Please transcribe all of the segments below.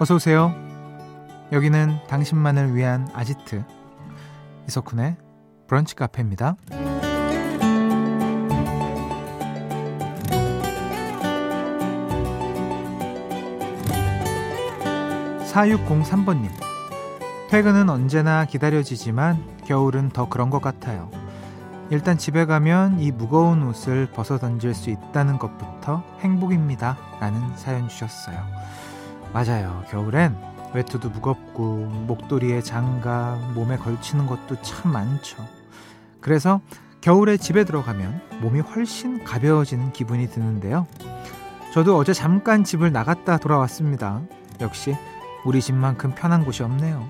어서 오세요. 여기는 당신만을 위한 아지트 이석훈의 브런치 카페입니다. 4603번님. 퇴근은 언제나 기다려지지만 겨울은 더 그런 것 같아요. 일단 집에 가면 이 무거운 옷을 벗어 던질 수 있다는 것부터 행복입니다. 라는 사연 주셨어요. 맞아요. 겨울엔 외투도 무겁고 목도리에 장갑, 몸에 걸치는 것도 참 많죠. 그래서 겨울에 집에 들어가면 몸이 훨씬 가벼워지는 기분이 드는데요. 저도 어제 잠깐 집을 나갔다 돌아왔습니다. 역시 우리 집만큼 편한 곳이 없네요.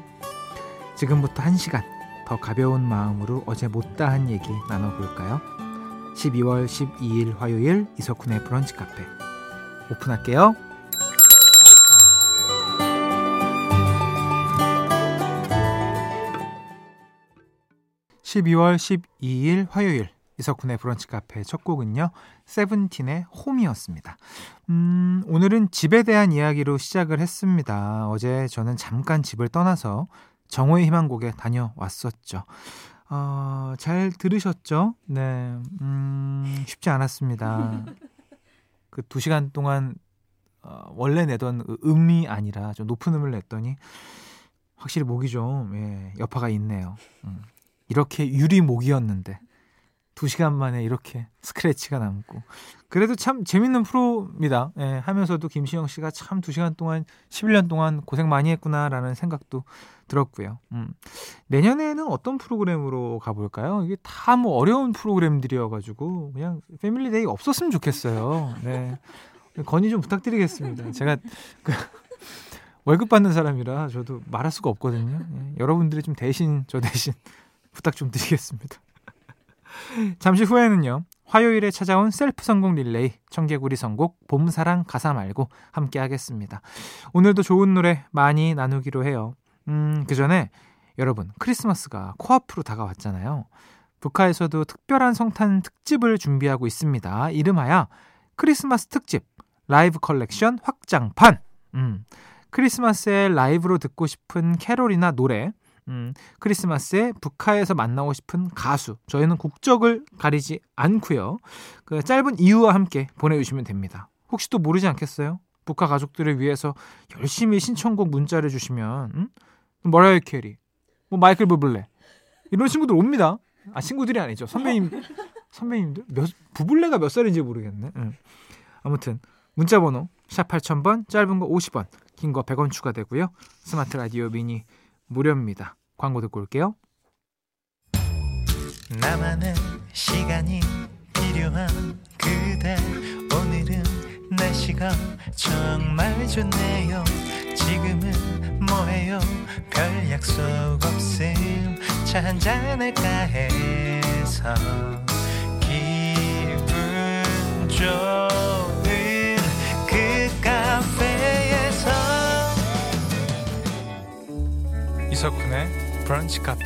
지금부터 한 시간 더 가벼운 마음으로 어제 못다한 얘기 나눠볼까요? 12월 12일 화요일 이석훈의 브런치 카페 오픈할게요. 12월 12일 화요일 이석훈의 브런치 카페 첫 곡은요. 세븐틴의 홈이었습니다. 음, 오늘은 집에 대한 이야기로 시작을 했습니다. 어제 저는 잠깐 집을 떠나서 정오의 희망곡에 다녀왔었죠. 어, 잘 들으셨죠? 네. 음, 쉽지 않았습니다. 그 두 시간 동안 어, 원래 내던 그 음이 아니라 좀 높은 음을 냈더니 확실히 목이 좀 예, 여파가 있네요. 음. 이렇게 유리목이었는데 두 시간 만에 이렇게 스크래치가 남고 그래도 참 재밌는 프로입니다. 예, 하면서도 김시영 씨가 참두 시간 동안 11년 동안 고생 많이 했구나라는 생각도 들었고요. 음. 내년에는 어떤 프로그램으로 가볼까요? 이게 다 뭐 어려운 프로그램들이어가지고 그냥 family day 없었으면 좋겠어요. 네. 건의 좀 부탁드리겠습니다. 제가 그 월급 받는 사람이라 저도 말할 수가 없거든요. 예, 여러분들이 좀 대신 저 대신 부탁 좀 드리겠습니다. 잠시 후에는요. 화요일에 찾아온 셀프 성공 릴레이 청개구리 선곡 봄사랑 가사 말고 함께 하겠습니다. 오늘도 좋은 노래 많이 나누기로 해요. 음, 그 전에 여러분 크리스마스가 코앞으로 다가왔잖아요. 브카에서도 특별한 성탄 특집을 준비하고 있습니다. 이름하여 크리스마스 특집 라이브 컬렉션 확장판. 음, 크리스마스에 라이브로 듣고 싶은 캐롤이나 노래, 음, 크리스마스에 브카에서 만나고 싶은 가수. 저희는 국적을 가리지 않고요. 그 짧은 이유와 함께 보내주시면 됩니다. 혹시 또 모르지 않겠어요? 브카 가족들을 위해서 열심히 신청곡 문자를 주시면 음? 머라이어 캐리, 뭐 마이클 부블레 이런 친구들 옵니다. 아 친구들이 아니죠. 선배님 선배님들 몇 부블레가 몇 살인지 모르겠네. 응. 아무튼 문자 번호 샵 8000번 짧은 거 50원 긴 거 100원 추가되고요. 스마트 라디오 미니 무료입니다. 광고 듣고 올게요. 나만의 시간이 필요한 그대. 오늘은 날씨가 정말 좋네요. 지금은 뭐해요? 별 약속 없음. 차 한잔할까 해서 기분 좋은 그 카페에서 이석훈의 브런치 카페.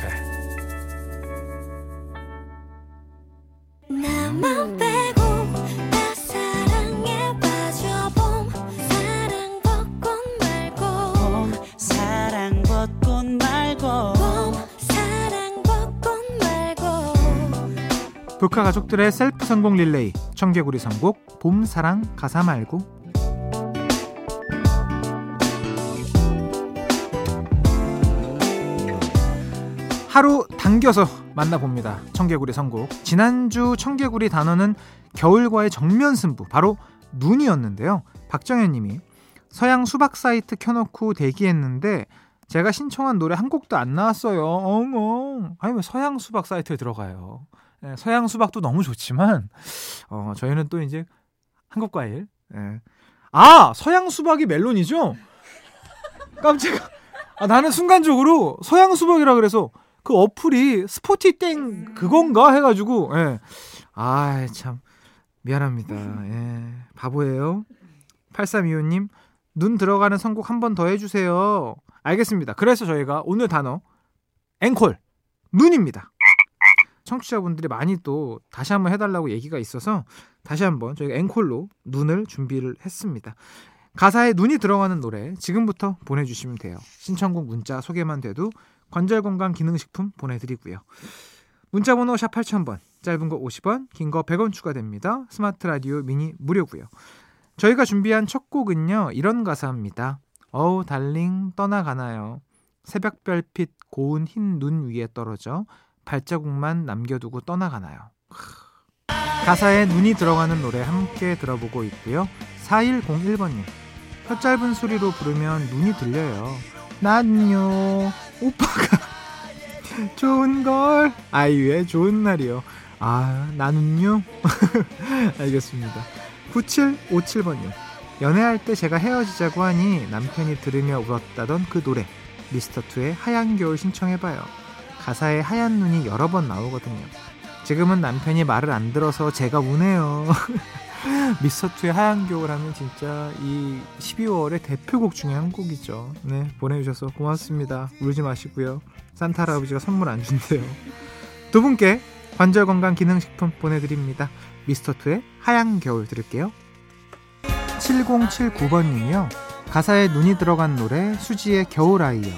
사랑 사랑 봄 사랑 북한 가족들의 셀프 성공 릴레이 청개구리 선곡 봄 사랑 가사 말고 하루 당겨서 만나봅니다. 청개구리 선곡. 지난주 청개구리 단어는 겨울과의 정면 승부, 바로 눈이었는데요. 박정현 님이 서양 수박 사이트 켜놓고 대기했는데 제가 신청한 노래 한 곡도 안 나왔어요. 엉엉. 아니, 왜 서양 수박 사이트에 들어가요? 예, 서양 수박도 너무 좋지만, 어, 저희는 또 이제 한국 과일. 예. 아! 서양 수박이 멜론이죠? 깜짝이야. 아, 나는 순간적으로 서양 수박이라 그래서 그 어플이 스포티 땡 그건가 해가지고 예. 아참 미안합니다. 예. 바보예요. 8325님 눈 들어가는 선곡 한 번 더 해주세요. 알겠습니다. 그래서 저희가 오늘 단어 앵콜 눈입니다. 청취자분들이 많이 또 다시 한번 해달라고 얘기가 있어서 다시 한번 저희가 앵콜로 눈을 준비를 했습니다. 가사에 눈이 들어가는 노래 지금부터 보내주시면 돼요. 신청곡 문자 소개만 돼도 관절건강 기능식품 보내드리고요. 문자번호 샵 8000번 짧은 거 50원 긴 거 100원 추가됩니다. 스마트 라디오 미니 무료고요. 저희가 준비한 첫 곡은요. 이런 가사입니다. 어우 달링 떠나가나요. 새벽별빛 고운 흰 눈 위에 떨어져 발자국만 남겨두고 떠나가나요. 가사에 눈이 들어가는 노래 함께 들어보고 있고요. 4101번님. 혀 짧은 소리로 부르면 눈이 들려요. 난요, 오빠가 좋은 걸. 아이유의 좋은 날이요. 아, 나는요? 알겠습니다. 9757번님. 연애할 때 제가 헤어지자고 하니 남편이 들으며 울었다던 그 노래. 미스터2의 하얀 겨울 신청해봐요. 가사에 하얀 눈이 여러 번 나오거든요. 지금은 남편이 말을 안 들어서 제가 우네요. 미스터2의 하얀 겨울 하면 진짜 이 12월의 대표곡 중에 한 곡이죠. 네, 보내주셔서 고맙습니다. 울지 마시고요. 산타 할아버지가 선물 안 준대요. 두 분께 관절 건강 기능식품 보내드립니다. 미스터2의 하얀 겨울 들을게요. 7079번님이요. 가사에 눈이 들어간 노래 수지의 겨울아이요.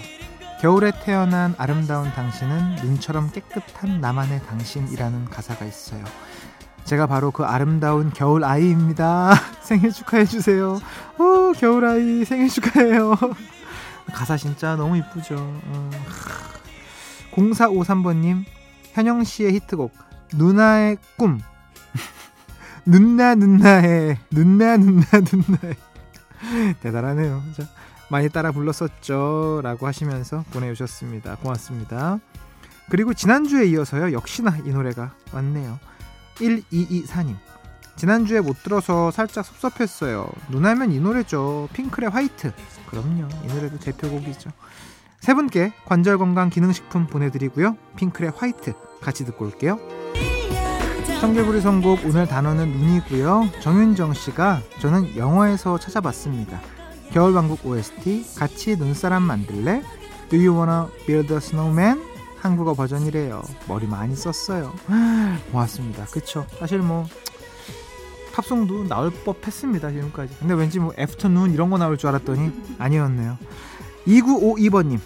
겨울에 태어난 아름다운 당신은 눈처럼 깨끗한 나만의 당신이라는 가사가 있어요. 제가 바로 그 아름다운 겨울 아이입니다. 생일 축하해 주세요. 오, 겨울 아이 생일 축하해요. 가사 진짜 너무 이쁘죠. 어. 0453번님 현영 씨의 히트곡 누나의 꿈. 눈나 눈나해 눈나 눈나 눈나해 대단하네요. 자, 많이 따라 불렀었죠. 라고 하시면서 보내주셨습니다. 고맙습니다. 그리고 지난주에 이어서요. 역시나 이 노래가 왔네요. 1224님. 지난주에 못 들어서 살짝 섭섭했어요. 눈하면 이 노래죠. 핑클의 화이트. 그럼요. 이 노래도 대표곡이죠. 세 분께 관절 건강 기능식품 보내드리고요. 핑클의 화이트 같이 듣고 올게요. 청개구리 선곡 오늘 단어는 눈이고요. 정윤정 씨가 저는 영어에서 찾아봤습니다. 겨울왕국 OST 같이 눈사람 만들래? Do you wanna build a snowman? 한국어 버전이래요. 머리 많이 썼어요. 고맙습니다. 그쵸? 사실 뭐 팝송도 나올 법했습니다 지금까지. 근데 왠지 뭐 애프터눈 이런 거 나올 줄 알았더니 아니었네요. 2952번님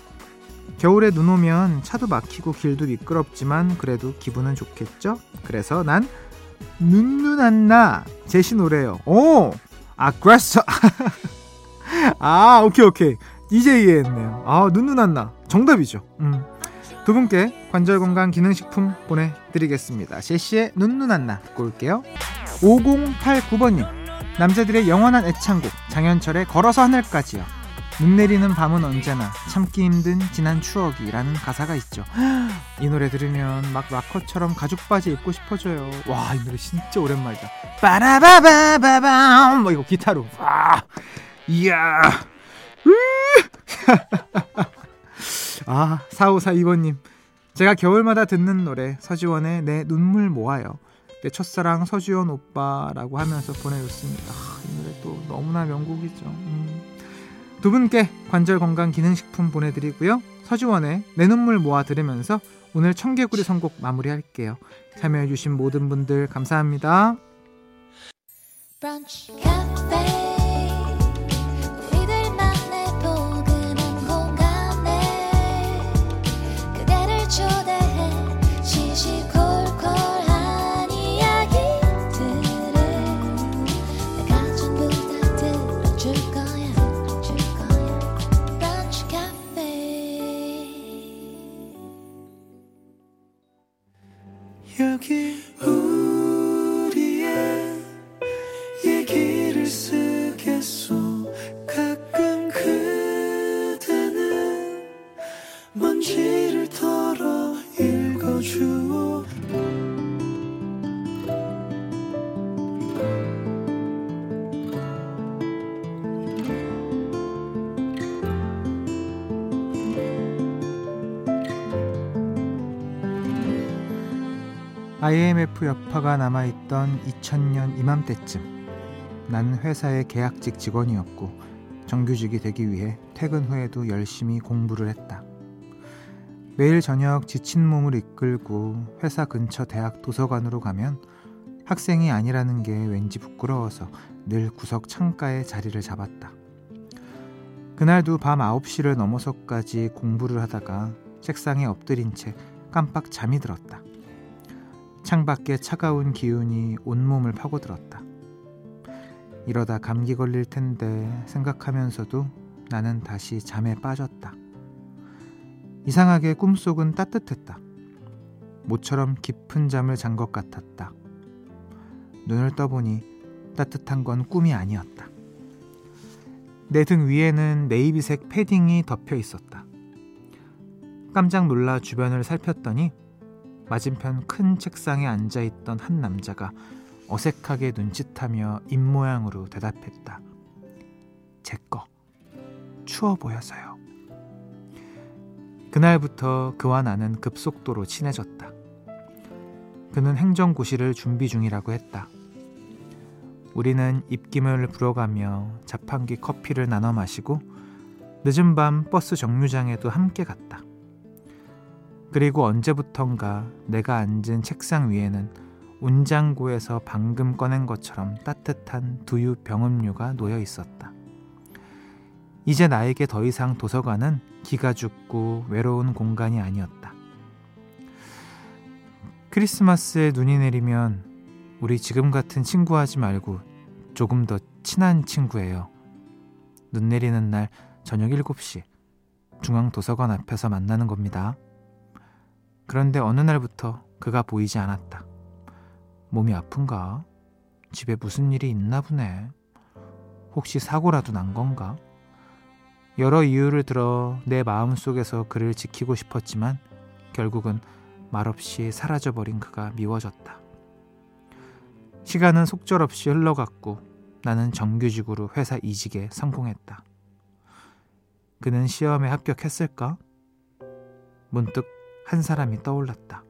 겨울에 눈 오면 차도 막히고 길도 미끄럽지만 그래도 기분은 좋겠죠? 그래서 난 눈눈안 나 제시 노래요. 오! 아그레서 아 오케이 오케이 이제 이해했네요. 아 눈눈안 나 정답이죠. 음. 두 분께 관절 건강 기능식품 보내드리겠습니다. 제시의 눈눈안나 듣고 올게요. 5089번님 남자들의 영원한 애창곡 장현철의 걸어서 하늘까지요. 눈 내리는 밤은 언제나 참기 힘든 지난 추억이라는 가사가 있죠. 이 노래 들으면 막 락커처럼 가죽 바지 입고 싶어져요. 와, 이 노래 진짜 오랜만이다. 빠라바바바밤 뭐 이거 기타로. 와, 이야. 아, 4542번님. 제가 겨울마다 듣는 노래 서지원의 내 눈물 모아요. 내 첫사랑 서지원 오빠라고 하면서 보내줬습니다. 아, 이 노래 또 너무나 명곡이죠. 음. 두 분께 관절 건강 기능식품 보내드리고요. 서지원의 내 눈물 모아 들으면서 오늘 청개구리 선곡 마무리할게요. 참여해주신 모든 분들 감사합니다. 브런치 여 IMF 여파가 남아있던 2000년 이맘때쯤 나는 회사의 계약직 직원이었고 정규직이 되기 위해 퇴근 후에도 열심히 공부를 했다. 매일 저녁 지친 몸을 이끌고 회사 근처 대학 도서관으로 가면 학생이 아니라는 게 왠지 부끄러워서 늘 구석 창가에 자리를 잡았다. 그날도 밤 9시를 넘어서까지 공부를 하다가 책상에 엎드린 채 깜빡 잠이 들었다. 창밖에 차가운 기운이 온몸을 파고들었다. 이러다 감기 걸릴 텐데 생각하면서도 나는 다시 잠에 빠졌다. 이상하게 꿈속은 따뜻했다. 모처럼 깊은 잠을 잔 것 같았다. 눈을 떠보니 따뜻한 건 꿈이 아니었다. 내 등 위에는 네이비색 패딩이 덮여 있었다. 깜짝 놀라 주변을 살폈더니 맞은편 큰 책상에 앉아 있던 한 남자가 어색하게 눈짓하며 입모양으로 대답했다. 제 거. 추워 보여서요. 그날부터 그와 나는 급속도로 친해졌다. 그는 행정고시를 준비 중이라고 했다. 우리는 입김을 불어가며 자판기 커피를 나눠 마시고 늦은 밤 버스 정류장에도 함께 갔다. 그리고 언제부턴가 내가 앉은 책상 위에는 운장고에서 방금 꺼낸 것처럼 따뜻한 두유 병음료가 놓여 있었다. 이제 나에게 더 이상 도서관은 기가 죽고 외로운 공간이 아니었다. 크리스마스에 눈이 내리면 우리 지금 같은 친구 하지 말고 조금 더 친한 친구예요. 눈 내리는 날 저녁 7시 중앙도서관 앞에서 만나는 겁니다. 그런데 어느 날부터 그가 보이지 않았다. 몸이 아픈가? 집에 무슨 일이 있나 보네. 혹시 사고라도 난 건가? 여러 이유를 들어 내 마음 속에서 그를 지키고 싶었지만 결국은 말없이 사라져버린 그가 미워졌다. 시간은 속절없이 흘러갔고 나는 정규직으로 회사 이직에 성공했다. 그는 시험에 합격했을까? 문득 한 사람이 떠올랐다.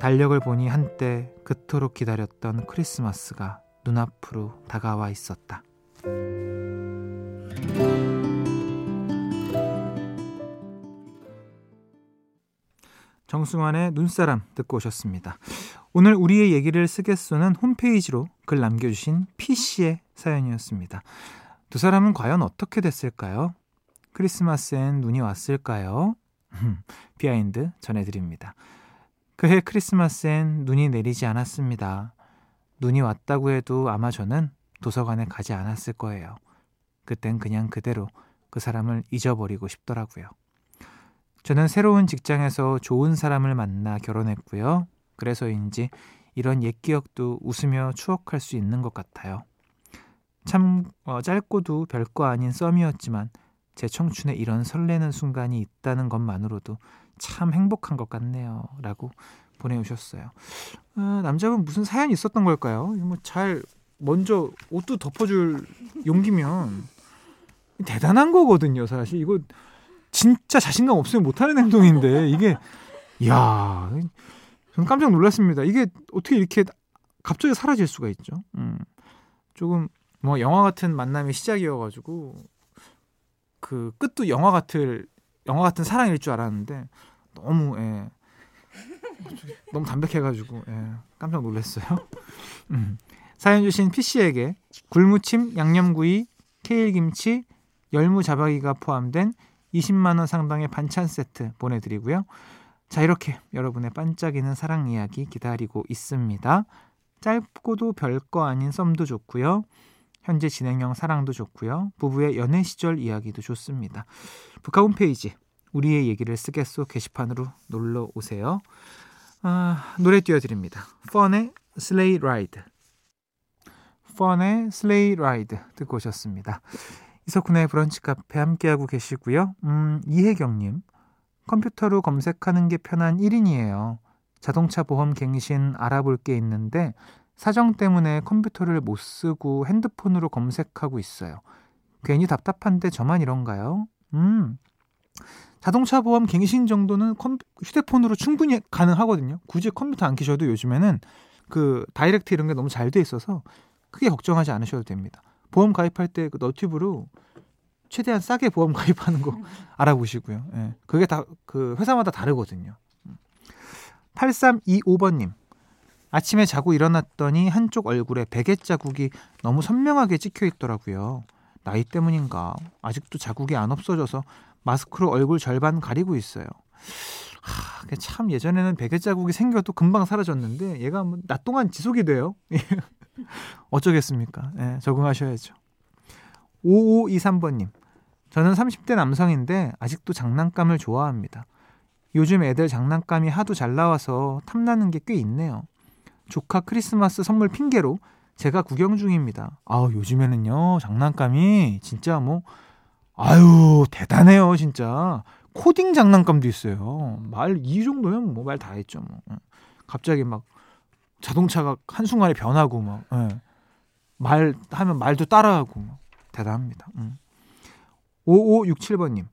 달력을 보니 한때 그토록 기다렸던 크리스마스가 눈앞으로 다가와 있었다. 정승환의 눈사람 듣고 오셨습니다. 오늘 우리의 얘기를 쓰겠소는 홈페이지로 글 남겨주신 P씨의 사연이었습니다. 두 사람은 과연 어떻게 됐을까요? 크리스마스엔 눈이 왔을까요? behind 전해드립니다. 그해 크리스마스엔 눈이 내리지 않았습니다. 눈이 왔다고 해도 아마 저는 도서관에 가지 않았을 거예요. 그땐 그냥 그대로 그 사람을 잊어버리고 싶더라고요. 저는 새로운 직장에서 좋은 사람을 만나 결혼했고요. 그래서인지 이런 옛 기억도 웃으며 추억할 수 있는 것 같아요. 참 어, 짧고도 별거 아닌 썸이었지만 제 청춘에 이런 설레는 순간이 있다는 것만으로도 참 행복한 것 같네요. 라고 보내주셨어요. 아, 남자분 무슨 사연이 있었던 걸까요? 뭐 잘 먼저 옷도 덮어줄 용기면 대단한 거거든요. 사실 이거 진짜 자신감 없으면 못하는 행동인데 이게 야 저는 깜짝 놀랐습니다. 이게 어떻게 이렇게 갑자기 사라질 수가 있죠? 음, 조금 뭐 영화 같은 만남의 시작이어가지고 그 끝도 영화 같을 영화 같은 사랑일 줄 알았는데 너무 예. 너무 담백해가지고 예, 깜짝 놀랐어요. 음. 사연 주신 피씨에게 굴무침, 양념구이, 케일김치, 열무자박이가 포함된 20만 원 상당의 반찬 세트 보내드리고요. 자 이렇게 여러분의 반짝이는 사랑 이야기 기다리고 있습니다. 짧고도 별거 아닌 썸도 좋고요. 현재 진행형 사랑도 좋고요. 부부의 연애 시절 이야기도 좋습니다. 북카 홈페이지 우리의 얘기를 쓰겠소 게시판으로 놀러 오세요. 아, 노래 띄워드립니다. fun.의 Sleigh Ride. fun.의 Sleigh Ride 듣고 오셨습니다. 이석훈의 브런치 카페 함께하고 계시고요. 음, 이혜경님. 컴퓨터로 검색하는 게 편한 1인이에요. 자동차 보험 갱신 알아볼 게 있는데 사정 때문에 컴퓨터를 못 쓰고 핸드폰으로 검색하고 있어요. 괜히 답답한데 저만 이런가요? 음. 자동차 보험 갱신 정도는 컴, 휴대폰으로 충분히 가능하거든요. 굳이 컴퓨터 안 키셔도 요즘에는 그 direct 이런 게 너무 잘 돼 있어서 크게 걱정하지 않으셔도 됩니다. 보험 가입할 때 그 너튜브로 최대한 싸게 보험 가입하는 거 알아보시고요. 예. 그게 다 그 회사마다 다르거든요. 8325번님. 아침에 자고 일어났더니 한쪽 얼굴에 베개 자국이 너무 선명하게 찍혀 있더라고요. 나이 때문인가 아직도 자국이 안 없어져서 마스크로 얼굴 절반 가리고 있어요. 하, 참 예전에는 베개 자국이 생겨도 금방 사라졌는데 얘가 뭐 낮 동안 지속이 돼요. 어쩌겠습니까? 예, 적응하셔야죠. 5523번님. 저는 30대 남성인데 아직도 장난감을 좋아합니다. 요즘 애들 장난감이 하도 잘 나와서 탐나는 게 꽤 있네요. 조카 크리스마스 선물 핑계로 제가 구경 중입니다. 아우, 요즘에는요, 장난감이 진짜 뭐, 아유, 대단해요, 진짜. 코딩 장난감도 있어요. 말, 이 정도면 뭐 말 다 했죠, 뭐. 예. 갑자기 막 자동차가 한 순간에 변하고 막, 예. 말 하면 말도 따라하고 막. 대단합니다. 음. 5567번님.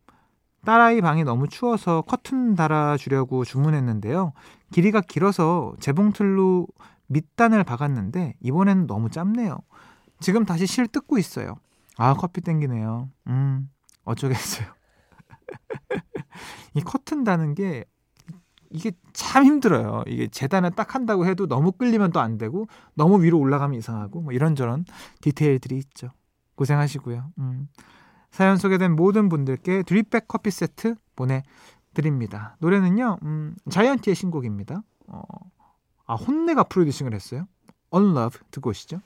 딸아이 방이 너무 추워서 커튼 달아주려고 주문했는데요. 길이가 길어서 재봉틀로 밑단을 박았는데 이번에는 너무 짧네요. 지금 다시 실 뜯고 있어요. 아 커피 땡기네요. 음 어쩌겠어요. 이 커튼 다는 게 이게 참 힘들어요. 이게 재단을 딱 한다고 해도 너무 끌리면 또 안 되고 너무 위로 올라가면 이상하고 뭐 이런저런 디테일들이 있죠. 고생하시고요. 음. 사연 소개된 모든 분들께 드립백 커피 세트 보내 드립니다. 노래는요, 음, 자이언티의 신곡입니다. 어, 아, HONNE가 producing을 했어요. Unlove 듣고 오시죠.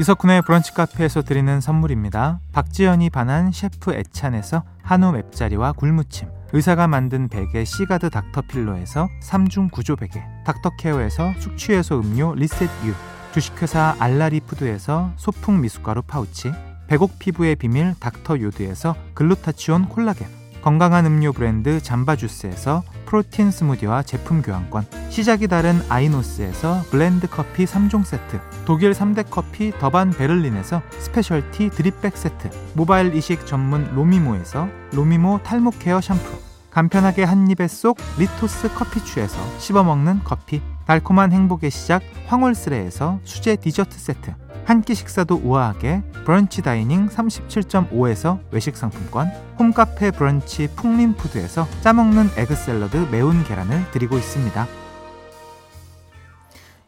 이석훈의 브런치 카페에서 드리는 선물입니다. 박지연이 반한 셰프 애찬에서 한우 맵자리와 굴무침 의사가 만든 베개 시가드 닥터필로에서 3중 구조 베개 닥터케어에서 숙취해소 음료 리셋유 주식회사 알라리푸드에서 소풍 미숫가루 파우치 백옥 피부의 비밀 닥터 요드에서 글루타치온 콜라겐 건강한 음료 브랜드 잠바주스에서 프로틴 스무디와 제품 교환권 시작이 다른 아이노스에서 블렌드 커피 3종 세트 독일 3대 커피 더반 베를린에서 specialty drip bag 세트 모바일 이식 전문 로미모에서 로미모 탈모 케어 샴푸 간편하게 한 입에 쏙 리토스 커피추에서 씹어먹는 커피 달콤한 행복의 시작 황홀스레에서 수제 디저트 세트 한 끼 식사도 우아하게 브런치 다이닝 37.5에서 외식 상품권 홈카페 브런치 풍림푸드에서 짜먹는 에그 샐러드 매운 계란을 드리고 있습니다.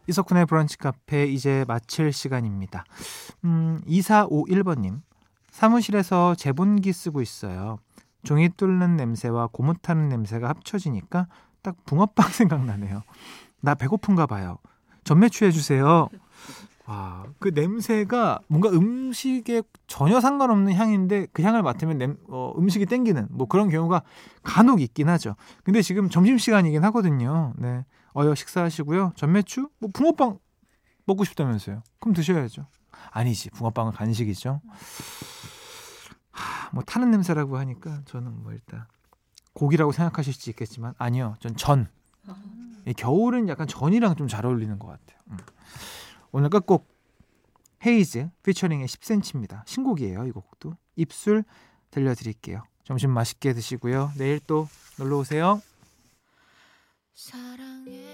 이석훈의 브런치 카페 이제 마칠 시간입니다. 음, 2451번님 사무실에서 제본기 쓰고 있어요. 종이 뚫는 냄새와 고무 타는 냄새가 합쳐지니까 딱 붕어빵 생각나네요. 나 배고픈가 봐요. 전매추 해주세요. 아, 그 냄새가 뭔가 음식에 전혀 상관없는 향인데 그 향을 맡으면 냄, 어, 음식이 땡기는 뭐 그런 경우가 간혹 있긴 하죠. 근데 지금 점심시간이긴 하거든요. 네. 어여 식사하시고요. 전매추? 뭐 붕어빵 먹고 싶다면서요. 그럼 드셔야죠. 아니지. 붕어빵은 간식이죠. 하, 뭐 타는 냄새라고 하니까 저는 뭐 일단 고기라고 생각하실 수 있겠지만 아니요. 전 전. 예, 겨울은 약간 전이랑 좀 잘 어울리는 것 같아요. 음. 오늘 끝곡 헤이즈 피처링의 10cm입니다. 신곡이에요. 이 곡도 입술 들려드릴게요. 점심 맛있게 드시고요. 내일 또 놀러 오세요. 사랑해.